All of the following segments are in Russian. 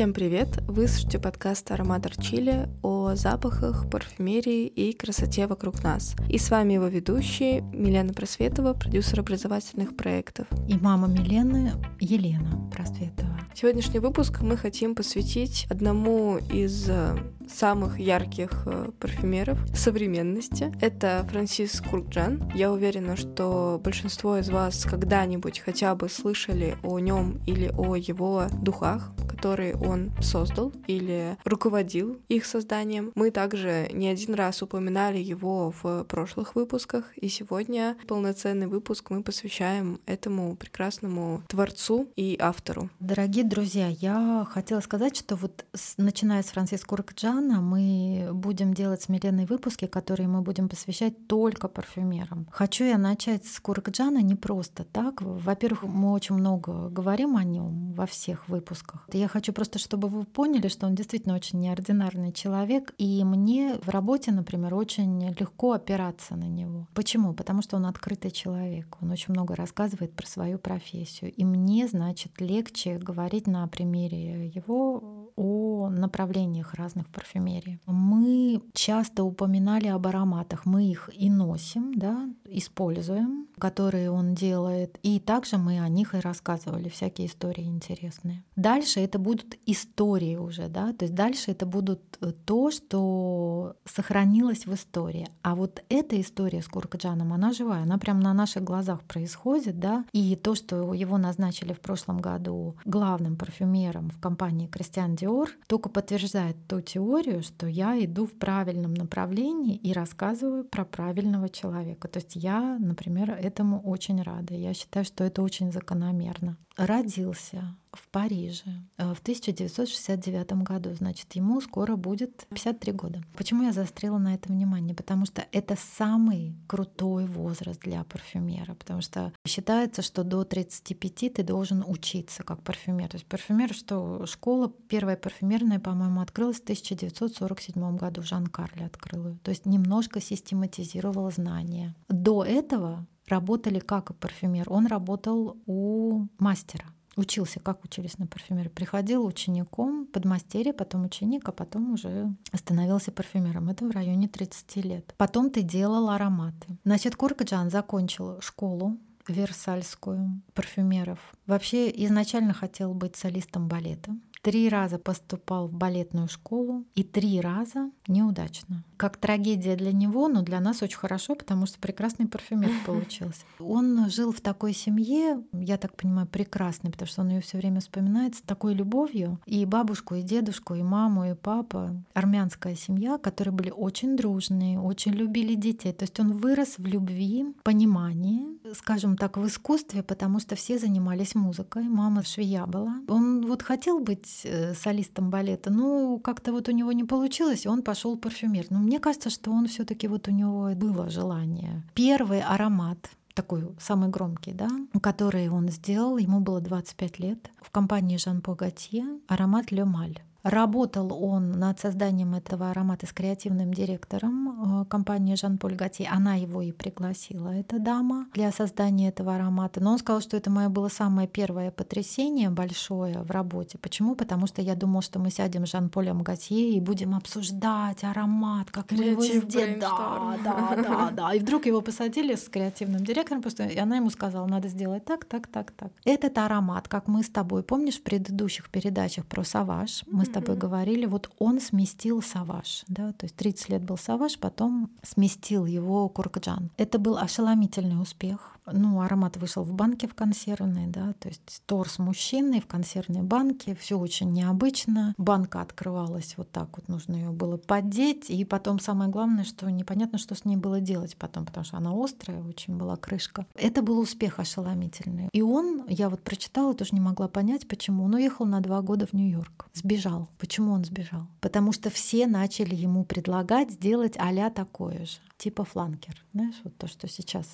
Всем привет! Вы слушаете подкаст «Ароматор Чили» о запахах, парфюмерии и красоте вокруг нас. И с вами его ведущие Милена Просветова, продюсер образовательных проектов. И мама Милены Елена Просветова. Сегодняшний выпуск мы хотим посвятить одному из э, самых ярких э, парфюмеров современности. Это Франсис Куркджан. Я уверена, что большинство из вас когда-нибудь хотя бы слышали о нем или о его духах, которые он создал или руководил их созданием. Мы также не один раз упоминали его в прошлых выпусках, и сегодня полноценный выпуск мы посвящаем этому прекрасному творцу и автору. Дорогие друзья, я хотела сказать, что вот начиная с Франциско Рокджана мы будем делать смиренные выпуски, которые мы будем посвящать только парфюмерам. Хочу я начать с Куркджана не просто так. Во-первых, мы очень много говорим о нем во всех выпусках. Я хочу просто, чтобы вы поняли, что он действительно очень неординарный человек, и мне в работе, например, очень легко опираться на него. Почему? Потому что он открытый человек, он очень много рассказывает про свою профессию, и мне, значит, легче говорить на примере его о направлениях разных парфюмерий. Мы часто упоминали об ароматах, мы их и носим, да, используем, которые он делает, и также мы о них и рассказывали, всякие истории интересные. Дальше это будут истории уже, да, то есть дальше это будут э, то, что сохранилось в истории. А вот эта история с Куркаджаном, она живая, она прямо на наших глазах происходит, да, и то, что его назначили в прошлом году главным парфюмером в компании Кристиан Диор, только подтверждает ту теорию, что я иду в правильном направлении и рассказываю про правильного человека. То есть я, например, этому очень рада. Я считаю, что это очень закономерно. Родился в Париже э, в 1969 году. Значит, ему скоро будет 53 года. Почему я заострила на это внимание? Потому что это самый крутой возраст для парфюмера. Потому что считается, что до 35 ты должен учиться как парфюмер. То есть парфюмер, что школа первая парфюмерная, по-моему, открылась в 1947 году. Жан Карле открыл ее. То есть немножко систематизировал знания. До этого работали как парфюмер. Он работал у мастера учился, как учились на парфюмере. Приходил учеником, подмастерье, потом ученик, а потом уже становился парфюмером. Это в районе 30 лет. Потом ты делал ароматы. Значит, Куркаджан закончил школу Версальскую парфюмеров. Вообще изначально хотел быть солистом балета. Три раза поступал в балетную школу и три раза неудачно. Как трагедия для него, но для нас очень хорошо, потому что прекрасный парфюмер получился. Он жил в такой семье, я так понимаю, прекрасной, потому что он ее все время вспоминает с такой любовью. И бабушку, и дедушку, и маму, и папа. Армянская семья, которые были очень дружные, очень любили детей. То есть он вырос в любви, понимании, скажем так, в искусстве, потому что все занимались музыкой. Мама швея была. Он вот хотел быть э, солистом балета. Ну, как-то вот у него не получилось, и он пошел парфюмер. Но мне кажется, что он все-таки вот у него было желание. Первый аромат такой самый громкий, да, который он сделал, ему было 25 лет, в компании Жан Погатье аромат Ле Маль. Работал он над созданием этого аромата с креативным директором э, компании Жан-Поль Гати. Она его и пригласила, эта дама, для создания этого аромата. Но он сказал, что это мое было самое первое потрясение большое в работе. Почему? Потому что я думал, что мы сядем с Жан-Полем Готье и будем обсуждать аромат, как мы его сделали. Да, да, да, да. И вдруг его посадили с креативным директором, просто, и она ему сказала, надо сделать так, так, так, так. Этот аромат, как мы с тобой, помнишь в предыдущих передачах про Саваж, мы с тобой говорили, вот он сместил Саваш, да, то есть 30 лет был Саваш, потом сместил его Куркджан. Это был ошеломительный успех. Ну, аромат вышел в банке в консервной, да, то есть торс мужчины в консервной банке, все очень необычно. Банка открывалась вот так вот, нужно ее было поддеть, и потом самое главное, что непонятно, что с ней было делать потом, потому что она острая очень была крышка. Это был успех ошеломительный. И он, я вот прочитала, тоже не могла понять, почему. Он уехал на два года в Нью-Йорк, сбежал. Почему он сбежал? Потому что все начали ему предлагать сделать а такое же, типа фланкер. Знаешь, вот то, что сейчас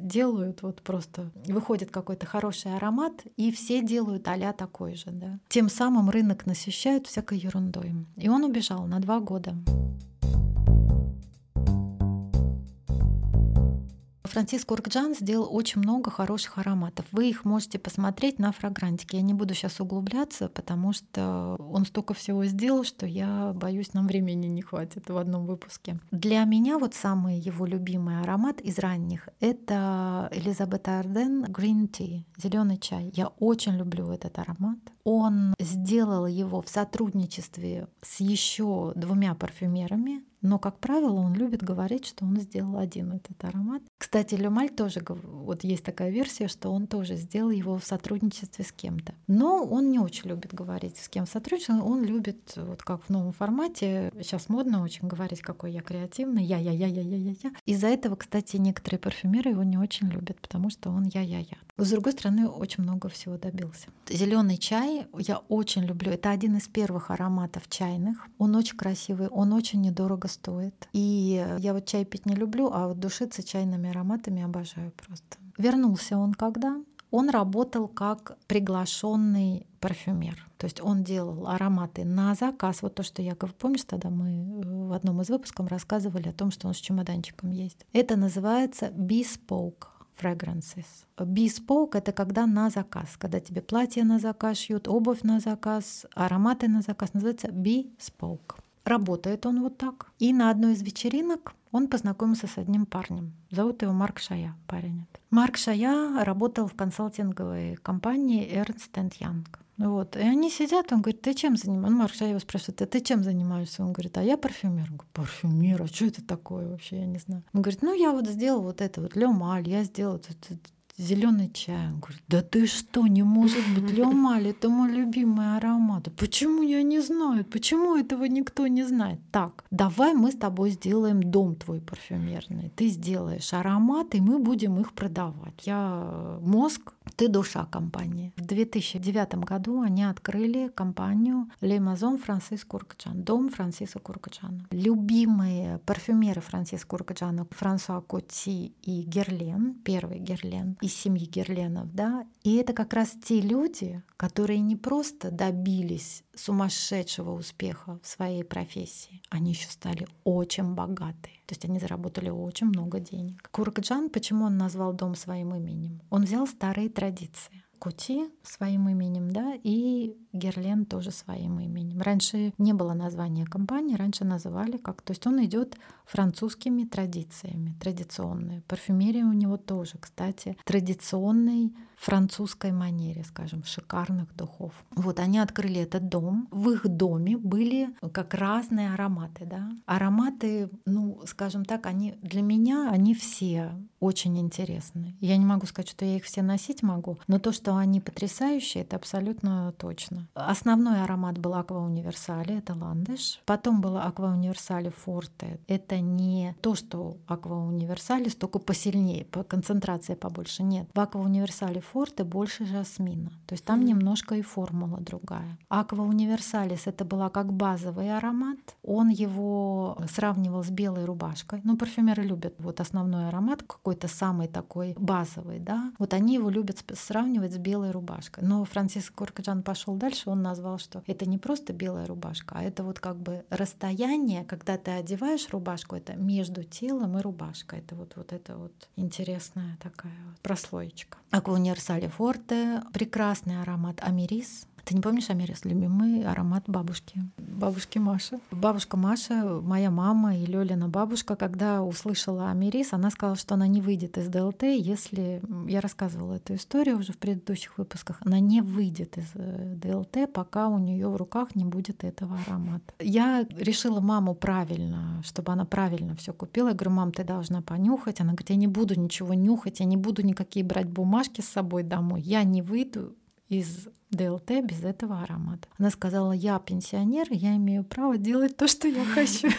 делают вот просто выходит какой-то хороший аромат и все делают а такой же, да. Тем самым рынок насыщают всякой ерундой. И он убежал на два года. Франциск Куркджан сделал очень много хороших ароматов. Вы их можете посмотреть на фрагрантике. Я не буду сейчас углубляться, потому что он столько всего сделал, что я боюсь, нам времени не хватит в одном выпуске. Для меня вот самый его любимый аромат из ранних — это Элизабет Арден Green Tea, зеленый чай. Я очень люблю этот аромат. Он сделал его в сотрудничестве с еще двумя парфюмерами, но, как правило, он любит говорить, что он сделал один этот аромат. Кстати, Люмаль тоже, вот есть такая версия, что он тоже сделал его в сотрудничестве с кем-то. Но он не очень любит говорить, с кем сотрудничал. Он любит, вот как в новом формате, сейчас модно очень говорить, какой я креативный, я-я-я-я-я-я-я. Из-за этого, кстати, некоторые парфюмеры его не очень любят, потому что он я-я-я. С другой стороны, очень много всего добился. Зеленый чай я очень люблю. Это один из первых ароматов чайных. Он очень красивый, он очень недорого стоит. И я вот чай пить не люблю, а вот душиться чайными ароматами обожаю просто. Вернулся он когда? Он работал как приглашенный парфюмер. То есть он делал ароматы на заказ. Вот то, что я говорю, помнишь, тогда мы э, в одном из выпусков рассказывали о том, что он с чемоданчиком есть. Это называется bespoke fragrances. Bespoke — это когда на заказ, когда тебе платье на заказ шьют, обувь на заказ, ароматы на заказ. Называется bespoke. Работает он вот так. И на одной из вечеринок он познакомился с одним парнем. Зовут его Марк Шая, парень. Марк Шая работал в консалтинговой компании Ernst Young. Вот. И они сидят, он говорит, ты чем занимаешься? Ну, Марк Шая его спрашивает, а ты чем занимаешься? Он говорит, а я парфюмер. Он говорит, парфюмер, а что это такое вообще, я не знаю. Он говорит, ну я вот сделал вот это вот, Лемаль, я сделал вот это, зеленый чай. Он говорит, да ты что, не может быть, Леомаль, это мой любимый аромат. Почему я не знаю? Почему этого никто не знает? Так, давай мы с тобой сделаем дом твой парфюмерный. Ты сделаешь аромат, и мы будем их продавать. Я мозг, ты душа компании. В 2009 году они открыли компанию Le Maison Францис Куркджан, дом Франциса Куркджана. Любимые парфюмеры Франциса Куркджана Франсуа Коти и Герлен, первый Герлен, из семьи Герленов, да, и это как раз те люди, которые не просто добились сумасшедшего успеха в своей профессии, они еще стали очень богатые. То есть они заработали очень много денег. Куркджан, почему он назвал дом своим именем? Он взял старые традиции. Кути своим именем, да, и Герлен тоже своим именем. Раньше не было названия компании, раньше называли как. То есть он идет французскими традициями, традиционные. Парфюмерия у него тоже, кстати, традиционный французской манере, скажем, шикарных духов. Вот они открыли этот дом. В их доме были как разные ароматы, да. Ароматы, ну, скажем так, они для меня, они все очень интересны. Я не могу сказать, что я их все носить могу, но то, что они потрясающие, это абсолютно точно. Основной аромат был Аква Универсали, это ландыш. Потом было Аква Универсали Форте. Это не то, что Аква Универсалис, только посильнее, по концентрации побольше. Нет. В Аква Универсали Форте больше жасмина. То есть там немножко и формула другая. Аква Универсалис это была как базовый аромат. Он его сравнивал с белой рубашкой. Ну, парфюмеры любят вот основной аромат, какой-то самый такой базовый, да. Вот они его любят сравнивать с белой рубашкой. Но Франциск Куркаджан пошел дальше, он назвал, что это не просто белая рубашка, а это вот как бы расстояние, когда ты одеваешь рубашку, это между телом и рубашкой. Это вот, вот это вот интересная такая вот прослоечка. Аква Универсали Форте, прекрасный аромат Америс, ты не помнишь, Америс, любимый аромат бабушки? Бабушки Маши. Бабушка Маша, моя мама и Лёлина бабушка, когда услышала Америс, она сказала, что она не выйдет из ДЛТ, если... Я рассказывала эту историю уже в предыдущих выпусках. Она не выйдет из э, ДЛТ, пока у нее в руках не будет этого аромата. Я решила маму правильно, чтобы она правильно все купила. Я говорю, мам, ты должна понюхать. Она говорит, я не буду ничего нюхать, я не буду никакие брать бумажки с собой домой. Я не выйду из ДЛТ без этого аромата. Она сказала, я пенсионер, я имею право делать то, что я хочу.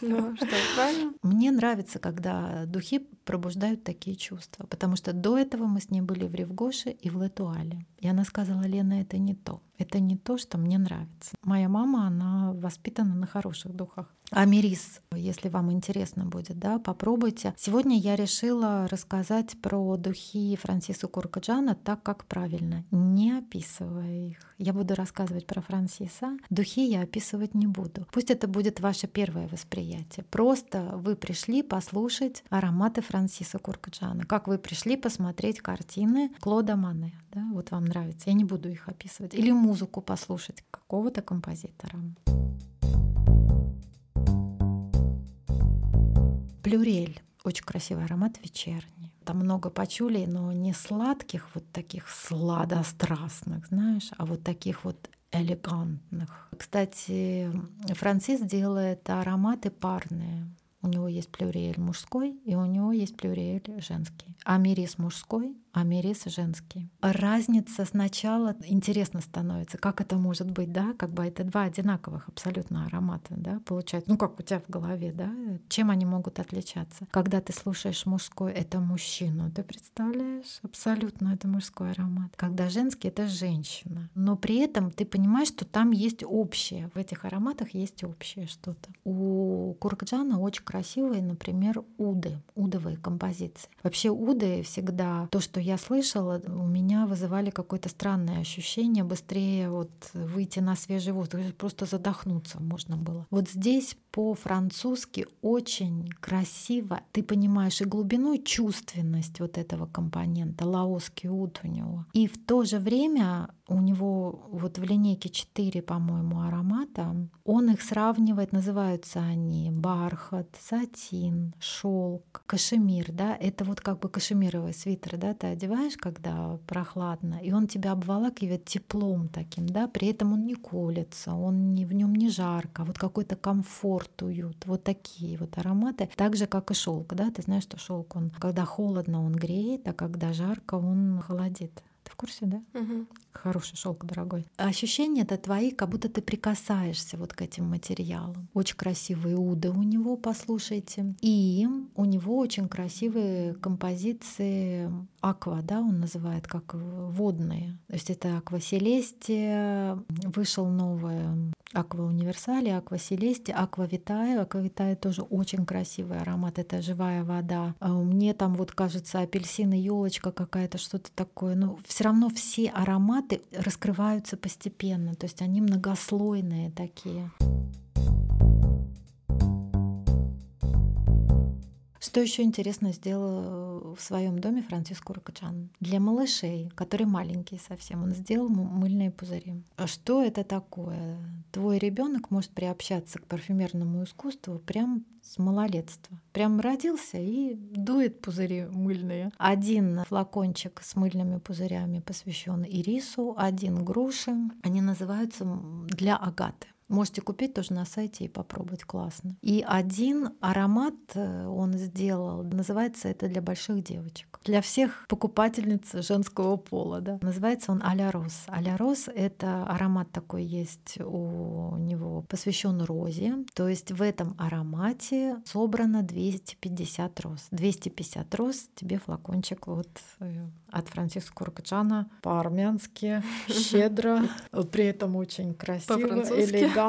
Ну, что, правильно? Мне нравится, когда духи пробуждают такие чувства, потому что до этого мы с ней были в Ревгоше и в Летуале. И она сказала, Лена, это не то. Это не то, что мне нравится. Моя мама, она воспитана на хороших духах. Амирис, если вам интересно будет, да, попробуйте. Сегодня я решила рассказать про духи Франсиса Куркаджана так, как правильно, не описывая их. Я буду рассказывать про Франсиса, духи я описывать не буду. Пусть это будет ваше первое восприятие. Просто вы пришли послушать ароматы Франсиса Куркаджана, как вы пришли посмотреть картины Клода Мане. Да? Вот вам нравится. Я не буду их описывать. Или музыку послушать какого-то композитора. Плюрель. Очень красивый аромат вечерний. Там много пачулей, но не сладких, вот таких сладострастных, знаешь, а вот таких вот элегантных. Кстати, Францис делает ароматы парные. У него есть плюриэль мужской, и у него есть плюриэль женский. Америс мужской, америс женский. Разница сначала интересно становится, как это может быть, да, как бы это два одинаковых абсолютно аромата, да, получается, ну как у тебя в голове, да, чем они могут отличаться. Когда ты слушаешь мужской, это мужчину, ты представляешь, абсолютно это мужской аромат. Когда женский, это женщина. Но при этом ты понимаешь, что там есть общее, в этих ароматах есть общее что-то. У Куркджана очень красивые, например, уды, удовые композиции. Вообще уды всегда, то, что я слышала, у меня вызывали какое-то странное ощущение, быстрее вот выйти на свежий воздух, просто задохнуться можно было. Вот здесь по-французски очень красиво. Ты понимаешь и глубину, и чувственность вот этого компонента, лаосский ут у него. И в то же время у него вот в линейке 4, по-моему, аромата, он их сравнивает, называются они бархат, сатин, шелк, кашемир, да, это вот как бы кашемировый свитер, да, ты одеваешь, когда прохладно, и он тебя обволакивает теплом таким, да, при этом он не колется, он не, в нем не жарко, а вот какой-то комфорт, уют, вот такие вот ароматы, так же, как и шелк, да, ты знаешь, что шелк, он, когда холодно, он греет, а когда жарко, он холодит. В курсе, да? Угу. Хороший шелк, дорогой. Ощущения это твои, как будто ты прикасаешься вот к этим материалам. Очень красивые уды у него, послушайте. И у него очень красивые композиции аква, да, он называет как водные. То есть это аква селестия, вышел новое Аква Универсали, Аква Селести, Аква Витая. Аква Витая тоже очень красивый аромат, это живая вода. А мне там вот кажется апельсин и елочка какая-то, что-то такое. Но все равно все ароматы раскрываются постепенно, то есть они многослойные такие. Что еще интересно сделал в своем доме Франциск Куркачан? Для малышей, которые маленькие совсем, он сделал мыльные пузыри. А что это такое? Твой ребенок может приобщаться к парфюмерному искусству прям с малолетства. Прям родился и дует пузыри мыльные. Один флакончик с мыльными пузырями посвящен ирису, один груши. Они называются для агаты. Можете купить тоже на сайте и попробовать, классно. И один аромат э, он сделал, называется это для больших девочек. Для всех покупательниц женского пола, да. Называется он Аля Рос. Аля Рос — это аромат такой есть у него, посвящен розе. То есть в этом аромате собрано 250 роз. 250 роз тебе флакончик вот э, от Франциска Куркачана по-армянски, щедро, при этом очень красиво, элегантно,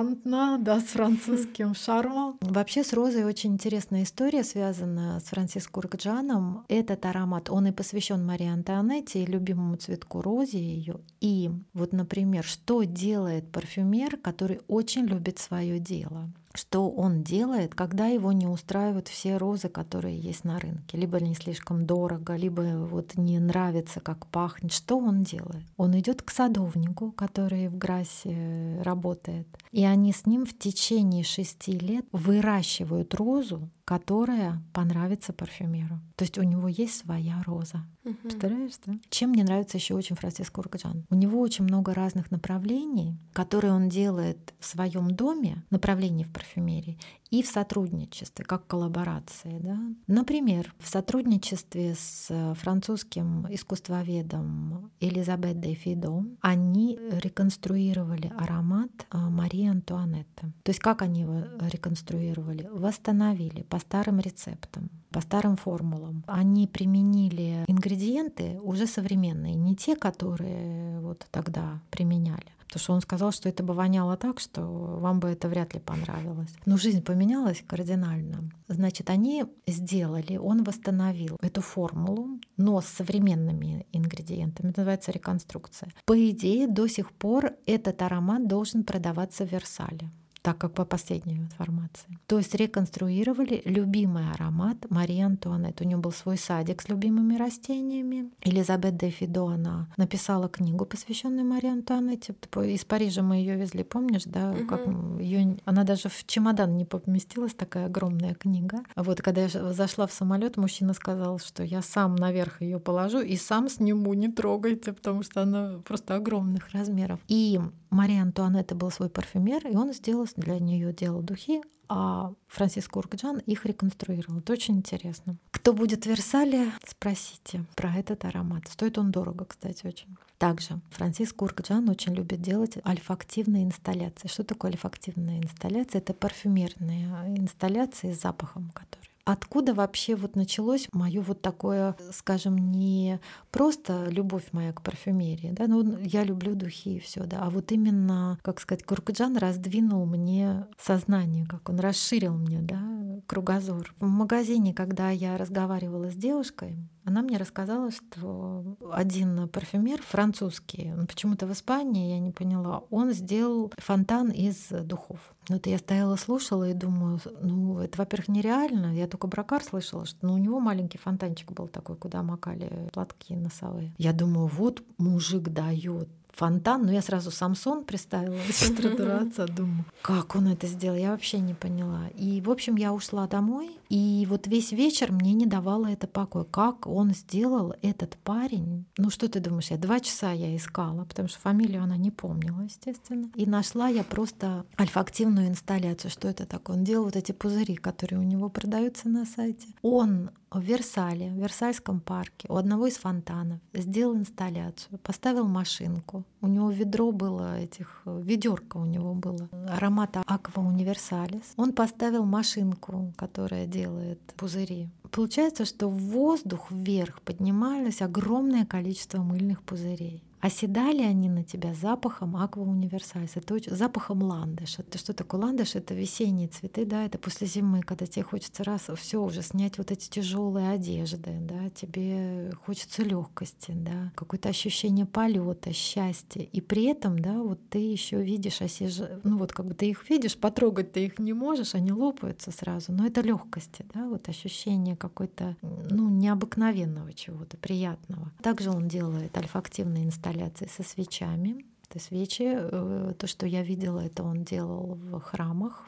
да, с французским шармом. Вообще с розой очень интересная история связана с Франциском Куркаджаном. Этот аромат, он и посвящен Марии Антуанетте, любимому цветку розе ее. И вот, например, что делает парфюмер, который очень любит свое дело? Что он делает, когда его не устраивают все розы, которые есть на рынке. Либо не слишком дорого, либо вот не нравится, как пахнет. Что он делает? Он идет к садовнику, который в Грасе работает, и они с ним в течение шести лет выращивают розу, которая понравится парфюмеру. То есть у него есть своя роза. Угу. Представляешь, да? Чем мне нравится еще очень Франциск Ургаджан? У него очень много разных направлений, которые он делает в своем доме, направлений в парфюмерии, и в сотрудничестве, как коллаборации. Да? Например, в сотрудничестве с французским искусствоведом Элизабет де Фидо они реконструировали аромат а, Марии Антуанетты. То есть как они его реконструировали? Восстановили по старым рецептам, по старым формулам. Они применили ингредиенты уже современные, не те, которые вот тогда применяли, Потому что он сказал, что это бы воняло так, что вам бы это вряд ли понравилось. Но жизнь поменялась кардинально. Значит, они сделали, он восстановил эту формулу, но с современными ингредиентами. Это называется реконструкция. По идее, до сих пор этот аромат должен продаваться в Версале так как по последней информации. То есть реконструировали любимый аромат Марии Антуанет. У нее был свой садик с любимыми растениями. Элизабет де Фидо, она написала книгу, посвященную Марии Антуанетте. Из Парижа мы ее везли, помнишь, да? Угу. Как ее, она даже в чемодан не поместилась, такая огромная книга. Вот когда я зашла в самолет, мужчина сказал, что я сам наверх ее положу и сам сниму, не трогайте, потому что она просто огромных размеров. И Мария Антуанетта был свой парфюмер, и он сделал для нее делал духи, а Франциско Уркджан их реконструировал. Это очень интересно. Кто будет в Версале, спросите про этот аромат. Стоит он дорого, кстати, очень. Также Франциско Уркджан очень любит делать альфактивные инсталляции. Что такое альфактивная инсталляция? Это парфюмерные инсталляции с запахом, который Откуда вообще вот началось мое вот такое, скажем, не просто любовь моя к парфюмерии, да, ну я люблю духи и все, да, а вот именно, как сказать, Куркджан раздвинул мне сознание, как он расширил мне, да, кругозор. В магазине, когда я разговаривала с девушкой, она мне рассказала, что один парфюмер французский, почему-то в Испании, я не поняла, он сделал фонтан из духов. Вот я стояла, слушала и думаю, ну, это, во-первых, нереально. Я только бракар слышала, что ну, у него маленький фонтанчик был такой, куда макали платки носовые. Я думаю, вот мужик дает фонтан, но я сразу Самсон представила, сестра думаю, как он это сделал, я вообще не поняла. И, в общем, я ушла домой, и вот весь вечер мне не давало это покоя. Как он сделал этот парень? Ну, что ты думаешь, я два часа я искала, потому что фамилию она не помнила, естественно. И нашла я просто альфа-активную инсталляцию. Что это такое? Он делал вот эти пузыри, которые у него продаются на сайте. Он в Версале, в Версальском парке, у одного из фонтанов сделал инсталляцию, поставил машинку. У него ведро было этих, ведерко у него было, аромата Аква Универсалис. Он поставил машинку, которая делает пузыри. Получается, что воздух вверх поднималось огромное количество мыльных пузырей. Оседали они на тебя запахом аква универсалис. Это очень... запахом ландыш. Это что такое ландыш? Это весенние цветы, да, это после зимы, когда тебе хочется раз все уже снять вот эти тяжелые одежды, да, тебе хочется легкости, да, какое-то ощущение полета, счастья. И при этом, да, вот ты еще видишь осеж... ну вот как бы ты их видишь, потрогать ты их не можешь, они лопаются сразу, но это легкости, да, вот ощущение какой-то, ну, необыкновенного чего-то, приятного. Также он делает альфа-активные инсталляции инсталляции со свечами. Это свечи, э, то, что я видела, это он делал в храмах.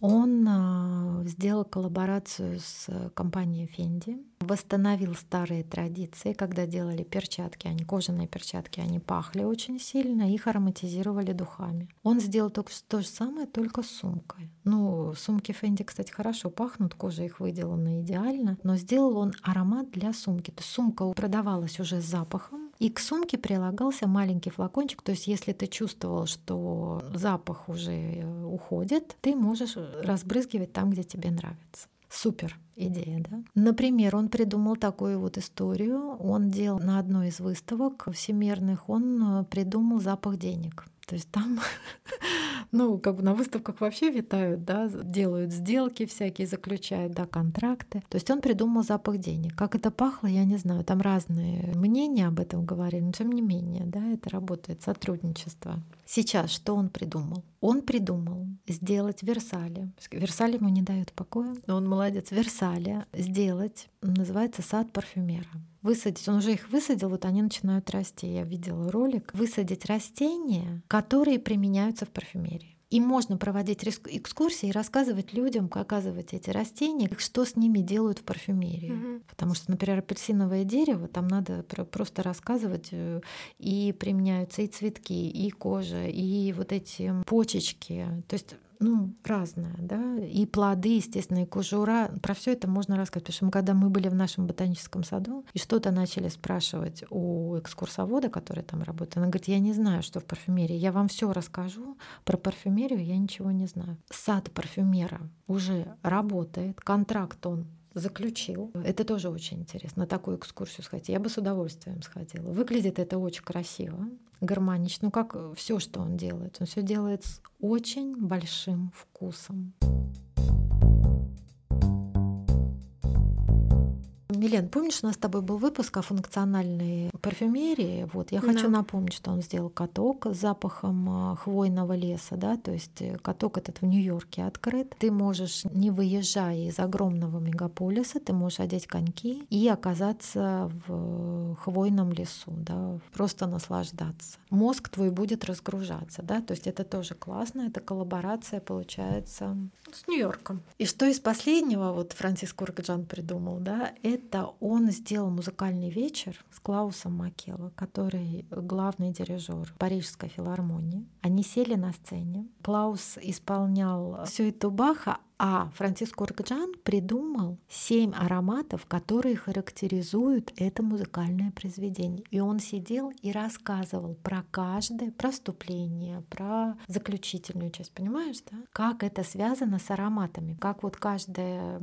Он а, сделал коллаборацию с компанией Fendi, восстановил старые традиции, когда делали перчатки, они кожаные перчатки, они пахли очень сильно, их ароматизировали духами. Он сделал только то же самое, только с сумкой. Ну, сумки Fendi, кстати, хорошо пахнут, кожа их выделана идеально, но сделал он аромат для сумки. То есть сумка продавалась уже с запахом, и к сумке прилагался маленький флакончик, то есть если ты чувствовал, что запах уже э, уходит, ты можешь разбрызгивать там, где тебе нравится. Супер идея, да? Например, он придумал такую вот историю. Он делал на одной из выставок всемирных, он э, придумал запах денег. То есть там, ну, как бы на выставках вообще витают, да, делают сделки всякие, заключают, да, контракты. То есть он придумал запах денег. Как это пахло, я не знаю. Там разные мнения об этом говорили, но тем не менее, да, это работает, сотрудничество. Сейчас что он придумал? Он придумал сделать Версале. Версале ему не дают покоя, но он молодец. Версале сделать, называется сад парфюмера высадить, он уже их высадил, вот они начинают расти. Я видела ролик. Высадить растения, которые применяются в парфюмерии. И можно проводить экскурсии и рассказывать людям, оказывать эти растения, что с ними делают в парфюмерии. Угу. Потому что, например, апельсиновое дерево, там надо просто рассказывать, э, и применяются и цветки, и кожа, и вот эти почечки. То есть ну, разное, да, и плоды, естественно, и кожура. Про все это можно рассказать, потому что когда мы были в нашем ботаническом саду и что-то начали спрашивать у экскурсовода, который там работает, она говорит, я не знаю, что в парфюмерии, я вам все расскажу, про парфюмерию я ничего не знаю. Сад парфюмера уже работает, контракт он заключил. Это тоже очень интересно, на такую экскурсию сходить. Я бы с удовольствием сходила. Выглядит это очень красиво, гармонично. Ну, как все, что он делает. Он все делает с очень большим вкусом. Милен, помнишь, у нас с тобой был выпуск о функциональной парфюмерии? Вот, я хочу да. напомнить, что он сделал каток с запахом а, хвойного леса, да, то есть э, каток этот в Нью-Йорке открыт. Ты можешь, не выезжая из огромного мегаполиса, ты можешь одеть коньки и оказаться в хвойном лесу, да, просто наслаждаться. Мозг твой будет разгружаться, да, то есть это тоже классно, это коллаборация получается с Нью-Йорком. И что из последнего вот Франциск Ургаджан придумал, да, это это он сделал музыкальный вечер с Клаусом Макело, который главный дирижер Парижской филармонии. Они сели на сцене. Клаус исполнял всю эту Баха, а Франциско Ургджан придумал семь ароматов, которые характеризуют это музыкальное произведение. И он сидел и рассказывал про каждое, про вступление, про заключительную часть, понимаешь, да? Как это связано с ароматами, как вот каждая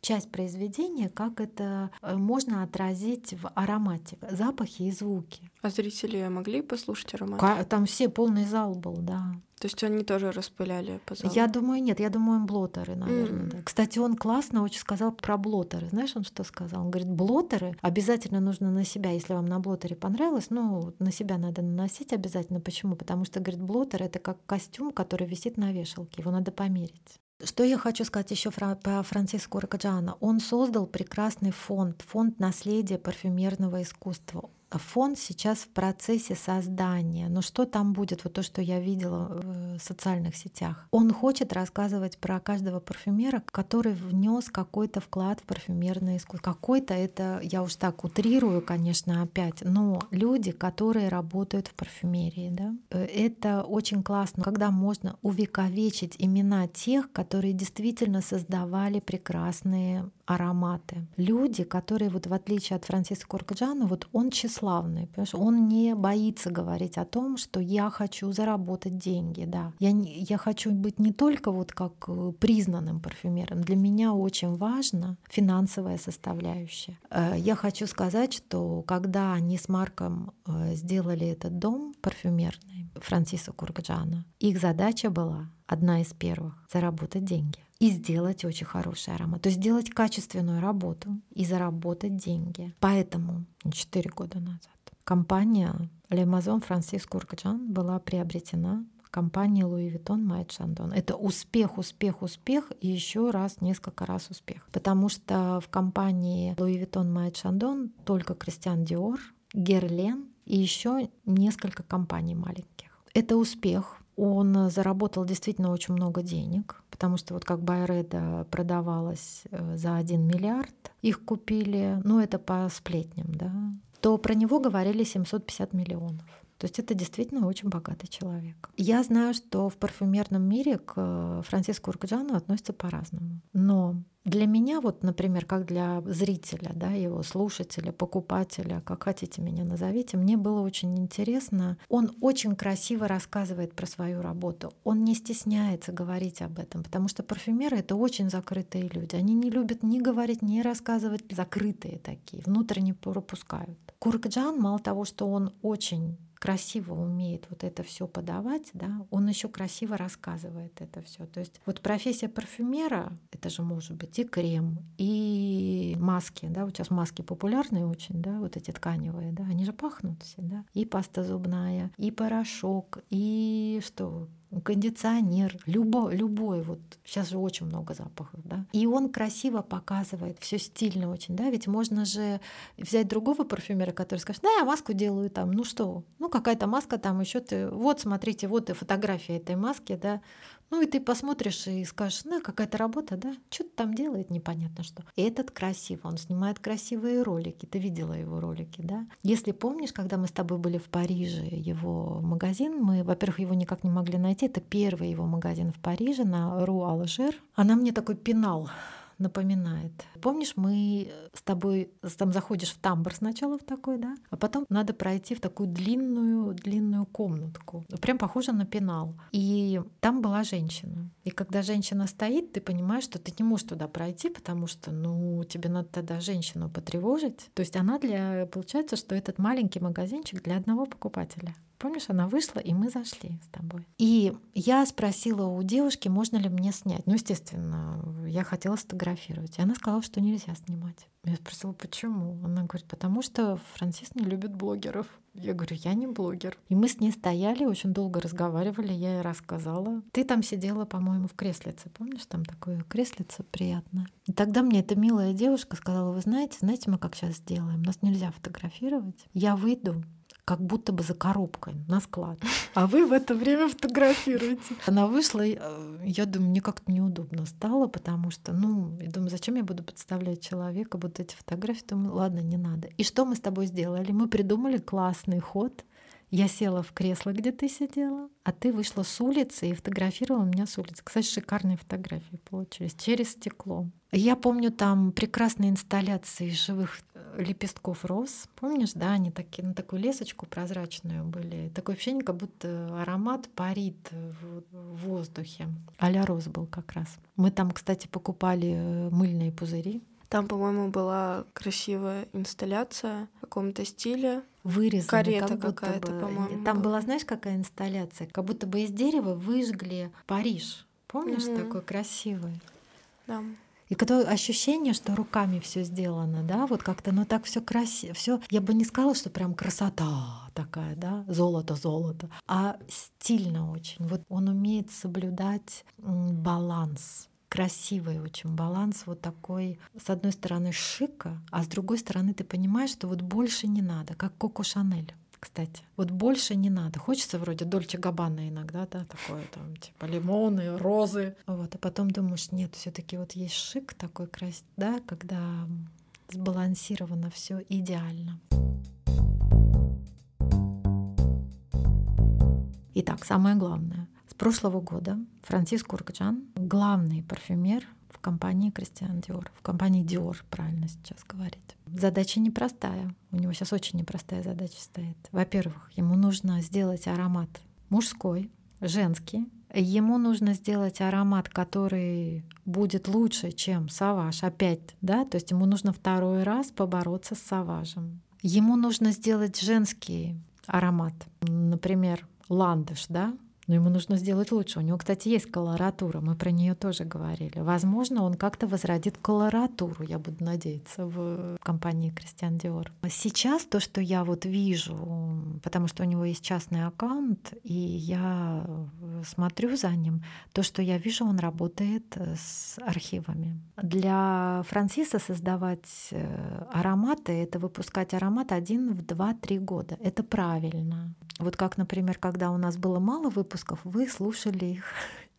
часть произведения, как это э, можно отразить в аромате, запахи и звуки. А зрители могли послушать аромат? Там все, полный зал был, да. То есть они тоже распыляли по залу? Я думаю, нет. Я думаю, блотеры, наверное. Mm. Да. Кстати, он классно очень сказал про блотеры. Знаешь, он что сказал? Он говорит, блотеры обязательно нужно на себя. Если вам на блотере понравилось, ну, на себя надо наносить обязательно. Почему? Потому что, говорит, блотер — это как костюм, который висит на вешалке. Его надо померить. Что я хочу сказать еще про Франциско Ракаджана? Он создал прекрасный фонд, фонд наследия парфюмерного искусства фонд сейчас в процессе создания. Но что там будет? Вот то, что я видела в социальных сетях. Он хочет рассказывать про каждого парфюмера, который внес какой-то вклад в парфюмерное искусство. Какой-то это, я уж так утрирую, конечно, опять, но люди, которые работают в парфюмерии. Да? Э, это очень классно, когда можно увековечить имена тех, которые действительно создавали прекрасные ароматы. Люди, которые вот в отличие от Франциска Куркаджана, вот он тщеславный, понимаешь, он не боится говорить о том, что я хочу заработать деньги, да. Я, я хочу быть не только вот как э, признанным парфюмером, для меня очень важно финансовая составляющая. Э, я хочу сказать, что когда они с Марком э, сделали этот дом парфюмерный Франциса Куркаджана, их задача была одна из первых — заработать деньги и сделать очень хороший аромат. То есть сделать качественную работу и заработать деньги. Поэтому 4 года назад компания Maison Francis Courkjan была приобретена компанией Louis Vuitton Майт Шандон. Это успех, успех, успех и еще раз, несколько раз успех. Потому что в компании Louis Vuitton Майт Шандон только Кристиан Диор, Герлен и еще несколько компаний маленьких. Это успех, он заработал действительно очень много денег, потому что вот как Байреда продавалась э, за 1 миллиард, их купили, ну это по сплетням, да, то про него говорили 750 миллионов. То есть это действительно очень богатый человек. Я знаю, что в парфюмерном мире к Франциску Уркджану относятся по-разному. Но для меня, вот, например, как для зрителя, да, его слушателя, покупателя, как хотите меня назовите, мне было очень интересно. Он очень красиво рассказывает про свою работу. Он не стесняется говорить об этом, потому что парфюмеры — это очень закрытые люди. Они не любят ни говорить, ни рассказывать. Закрытые такие, внутренне пропускают. Куркджан, мало того, что он очень красиво умеет вот это все подавать, да, он еще красиво рассказывает это все. То есть вот профессия парфюмера, это же может быть и крем, и маски, да, вот сейчас маски популярные очень, да, вот эти тканевые, да, они же пахнут все, да, и паста зубная, и порошок, и что, кондиционер, любой, любой, вот сейчас же очень много запахов, да. И он красиво показывает, все стильно очень, да, ведь можно же взять другого парфюмера, который скажет, да, я маску делаю там, ну что, ну какая-то маска там еще ты, вот смотрите, вот и фотография этой маски, да, ну и ты посмотришь и скажешь, ну какая-то работа, да, что-то там делает, непонятно что. И этот красиво, он снимает красивые ролики, ты видела его ролики, да. Если помнишь, когда мы с тобой были в Париже, его магазин, мы, во-первых, его никак не могли найти, это первый его магазин в Париже на Ру Алжир. Она мне такой пенал напоминает. Помнишь, мы с тобой там заходишь в тамбур сначала в такой, да, а потом надо пройти в такую длинную, длинную комнатку. Прям похоже на пенал. И там была женщина. И когда женщина стоит, ты понимаешь, что ты не можешь туда пройти, потому что, ну, тебе надо тогда женщину потревожить. То есть она для... Получается, что этот маленький магазинчик для одного покупателя. Помнишь, она вышла, и мы зашли с тобой. И я спросила у девушки, можно ли мне снять. Ну, естественно, я хотела сфотографировать. И она сказала, что нельзя снимать. Я спросила, почему? Она говорит, потому что Франсис не любит блогеров. Я говорю, я не блогер. И мы с ней стояли, очень долго разговаривали, я ей рассказала. Ты там сидела, по-моему, в креслице. Помнишь, там такое креслице приятное? И тогда мне эта милая девушка сказала, вы знаете, знаете, мы как сейчас сделаем? Нас нельзя фотографировать. Я выйду, как будто бы за коробкой на склад. А вы в это время фотографируете. Она вышла, и, э, я думаю, мне как-то неудобно стало, потому что, ну, я думаю, зачем я буду подставлять человека, вот эти фотографии. Думаю, ладно, не надо. И что мы с тобой сделали? Мы придумали классный ход. Я села в кресло, где ты сидела, а ты вышла с улицы и фотографировала меня с улицы. Кстати, шикарные фотографии получились через стекло. Я помню там прекрасные инсталляции живых лепестков роз. Помнишь, да, они такие, на такую лесочку прозрачную были. Такое ощущение, как будто аромат парит в воздухе. Аля роз был как раз. Мы там, кстати, покупали э, мыльные пузыри там, по-моему, была красивая инсталляция в каком-то стиле. Вырезана. Карета как какая-то, по-моему. Там была, знаешь, какая инсталляция? Как будто бы из дерева выжгли Париж. Помнишь, угу. такой красивый? Да. И какое ощущение, что руками все сделано, да, вот как-то, ну так все красиво, все. Я бы не сказала, что прям красота такая, да, золото, золото, а стильно очень. Вот он умеет соблюдать баланс красивый очень баланс вот такой, с одной стороны шика, а с другой стороны ты понимаешь, что вот больше не надо, как Коко Шанель кстати. Вот больше не надо. Хочется вроде Дольче Габбана иногда, да, такое там, типа лимоны, розы. Вот, а потом думаешь, нет, все таки вот есть шик такой красивый, да, когда сбалансировано все идеально. Итак, самое главное прошлого года Франсис Куркджан, главный парфюмер в компании Кристиан Диор, в компании Диор, правильно сейчас говорить. Задача непростая. У него сейчас очень непростая задача стоит. Во-первых, ему нужно сделать аромат мужской, женский. Ему нужно сделать аромат, который будет лучше, чем саваж. Опять, да, то есть ему нужно второй раз побороться с саважем. Ему нужно сделать женский аромат, например, ландыш, да, но ему нужно сделать лучше. У него, кстати, есть колоратура, мы про нее тоже говорили. Возможно, он как-то возродит колоратуру, я буду надеяться, в компании Кристиан Диор. Сейчас то, что я вот вижу, потому что у него есть частный аккаунт, и я смотрю за ним, то, что я вижу, он работает с архивами. Для Франсиса создавать э, ароматы — это выпускать аромат один в два-три года. Это правильно. Вот как, например, когда у нас было мало выпусков, вы слушали их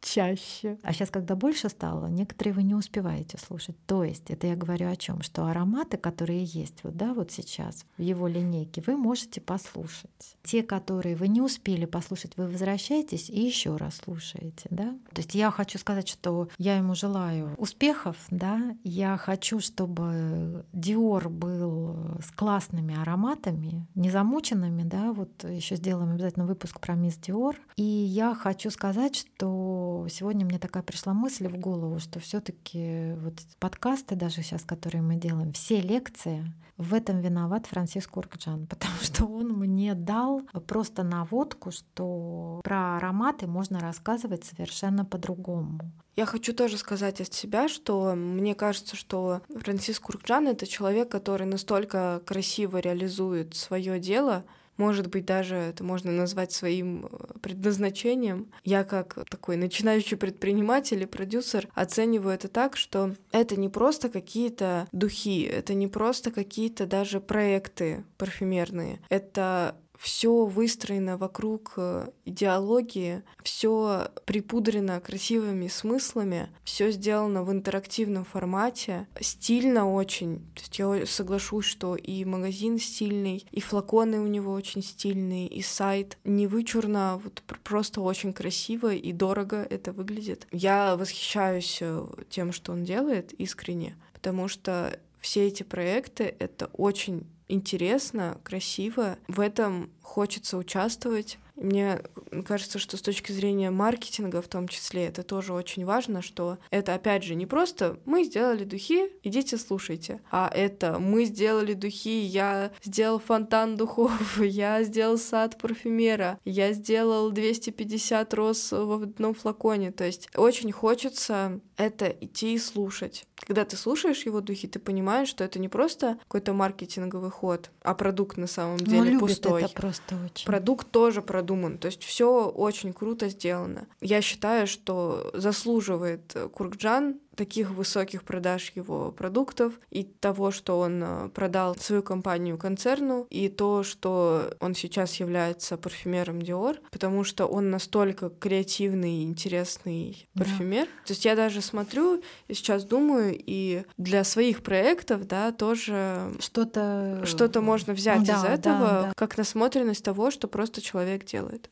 чаще. А сейчас, когда больше стало, некоторые вы не успеваете слушать. То есть это я говорю о чем, что ароматы, которые есть вот, да, вот сейчас в его линейке, вы можете послушать. Те, которые вы не успели послушать, вы возвращаетесь и еще раз слушаете. Да? То есть я хочу сказать, что я ему желаю успехов, да, я хочу, чтобы Диор был с классными ароматами, не замученными, да, вот еще сделаем обязательно выпуск про мисс Диор. И я хочу сказать, что сегодня мне такая пришла мысль в голову, что все-таки вот подкасты даже сейчас, которые мы делаем, все лекции, в этом виноват Франсиск Уркджан, потому что он мне дал просто наводку, что про ароматы можно рассказывать совершенно по-другому. Я хочу тоже сказать от себя, что мне кажется, что Франсиск Куркджан — это человек, который настолько красиво реализует свое дело, может быть, даже это можно назвать своим э, предназначением. Я как такой начинающий предприниматель и продюсер оцениваю это так, что это не просто какие-то духи, это не просто какие-то даже проекты парфюмерные. Это все выстроено вокруг э, идеологии, все припудрено красивыми смыслами, все сделано в интерактивном формате, стильно очень. То есть я соглашусь, что и магазин стильный, и флаконы у него очень стильные, и сайт не вычурно, вот просто очень красиво и дорого это выглядит. Я восхищаюсь э, тем, что он делает искренне, потому что все эти проекты — это очень интересно, красиво. В этом хочется участвовать. Мне кажется, что с точки зрения маркетинга в том числе это тоже очень важно, что это опять же не просто мы сделали духи, идите слушайте, а это мы сделали духи, я сделал фонтан духов, я сделал сад парфюмера, я сделал 250 роз в одном флаконе. То есть очень хочется это идти и слушать. Когда ты слушаешь его духи, ты понимаешь, что это не просто какой-то маркетинговый ход, а продукт на самом деле ну, пустой. Это просто очень. Продукт тоже продуман, то есть все очень круто сделано. Я считаю, что заслуживает Куркджан таких высоких продаж его продуктов и того, что он э, продал свою компанию концерну, и то, что он сейчас является парфюмером Dior, потому что он настолько креативный и интересный парфюмер. Да. То есть я даже смотрю и сейчас думаю, и для своих проектов, да, тоже что-то что-то можно взять да, из этого, да, да. как насмотренность того, что просто человек делает.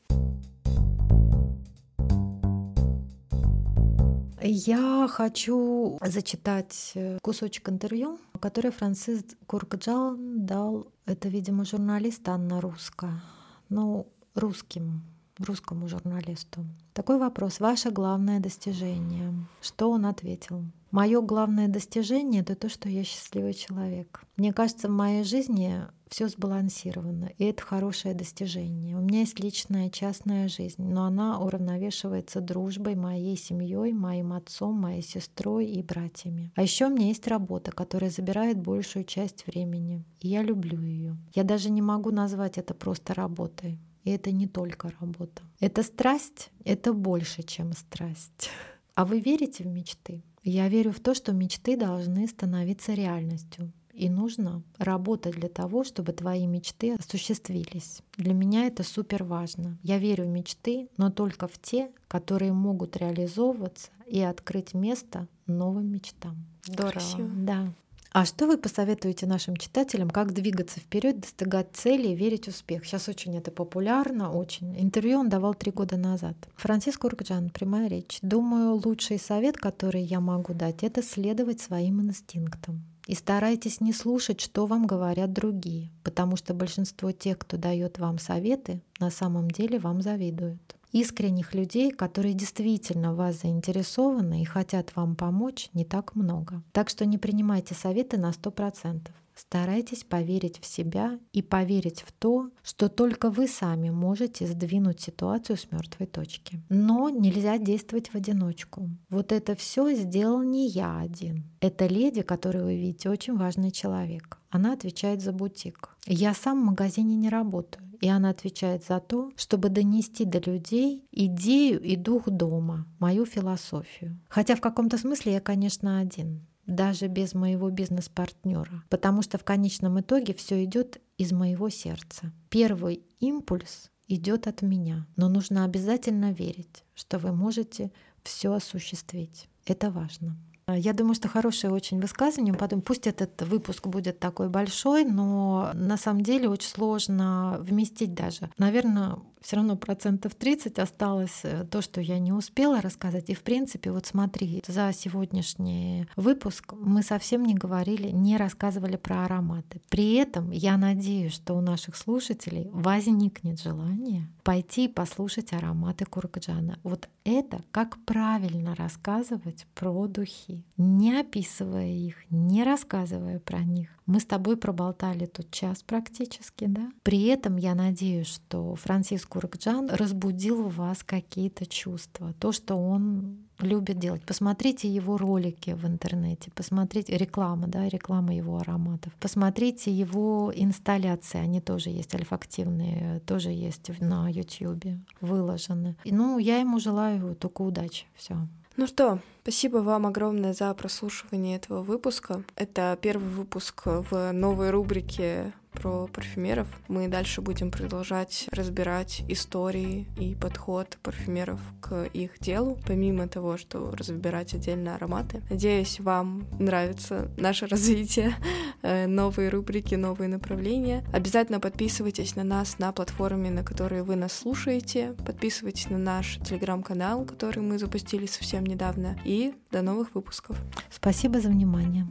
Я хочу зачитать э, кусочек интервью, который Францис Куркджал дал, это, видимо, журналист Анна Руска, ну, русским, русскому журналисту. Такой вопрос. Ваше главное достижение. Что он ответил? Мое главное достижение — это то, что я счастливый человек. Мне кажется, в моей жизни все сбалансировано, и это хорошее достижение. У меня есть личная частная жизнь, но она уравновешивается дружбой, моей семьей, моим отцом, моей сестрой и братьями. А еще у меня есть работа, которая забирает большую часть времени, и я люблю ее. Я даже не могу назвать это просто работой. И это не только работа. Это страсть, это больше, чем страсть. А вы верите в мечты? Я верю в то, что мечты должны становиться реальностью. И нужно работать для того, чтобы твои мечты осуществились. Для меня это супер важно. Я верю в мечты, но только в те, которые могут реализовываться и открыть место новым мечтам. Здорово. Красиво. Да. А что вы посоветуете нашим читателям, как двигаться вперед, достигать цели и верить в успех? Сейчас очень это популярно, очень. Интервью он давал три года назад. Франциск Уркджан, прямая речь. Думаю, лучший совет, который я могу дать, это следовать своим инстинктам. И старайтесь не слушать, что вам говорят другие, потому что большинство тех, кто дает вам советы, на самом деле вам завидуют искренних людей, которые действительно вас заинтересованы и хотят вам помочь, не так много. Так что не принимайте советы на 100%. Старайтесь поверить в себя и поверить в то, что только вы сами можете сдвинуть ситуацию с мертвой точки. Но нельзя действовать в одиночку. Вот это все сделал не я один. Это леди, которую вы видите, очень важный человек. Она отвечает за бутик. Я сам в магазине не работаю. И она отвечает за то, чтобы донести до людей идею и дух дома, мою философию. Хотя в каком-то смысле я, конечно, один даже без моего бизнес-партнера, потому что в конечном итоге все идет из моего сердца. Первый импульс идет от меня, но нужно обязательно верить, что вы можете все осуществить. Это важно. Я думаю, что хорошее очень высказывание. Потом, пусть этот выпуск будет такой большой, но на самом деле очень сложно вместить даже. Наверное, все равно процентов 30 осталось э, то, что я не успела рассказать. И в принципе, вот смотри, за сегодняшний выпуск мы совсем не говорили, не рассказывали про ароматы. При этом я надеюсь, что у наших слушателей возникнет желание пойти и послушать ароматы Куркджана. Вот это как правильно рассказывать про духи, не описывая их, не рассказывая про них. Мы с тобой проболтали тут час практически, да? При этом я надеюсь, что Франциск Куркджан разбудил в вас какие-то чувства, то, что он любит делать. Посмотрите его ролики в интернете, посмотрите реклама, да, реклама его ароматов. Посмотрите его инсталляции, они тоже есть альфактивные, тоже есть на YouTube, выложены. Ну, я ему желаю только удачи. Все. Ну что, Спасибо вам огромное за прослушивание этого выпуска. Это первый выпуск в новой рубрике про парфюмеров. Мы дальше будем продолжать разбирать истории и подход парфюмеров к их делу, помимо того, что разбирать отдельно ароматы. Надеюсь, вам нравится наше развитие, э, новые рубрики, новые направления. Обязательно подписывайтесь на нас на платформе, на которой вы нас слушаете. Подписывайтесь на наш телеграм-канал, который мы запустили совсем недавно до новых выпусков. Спасибо за внимание.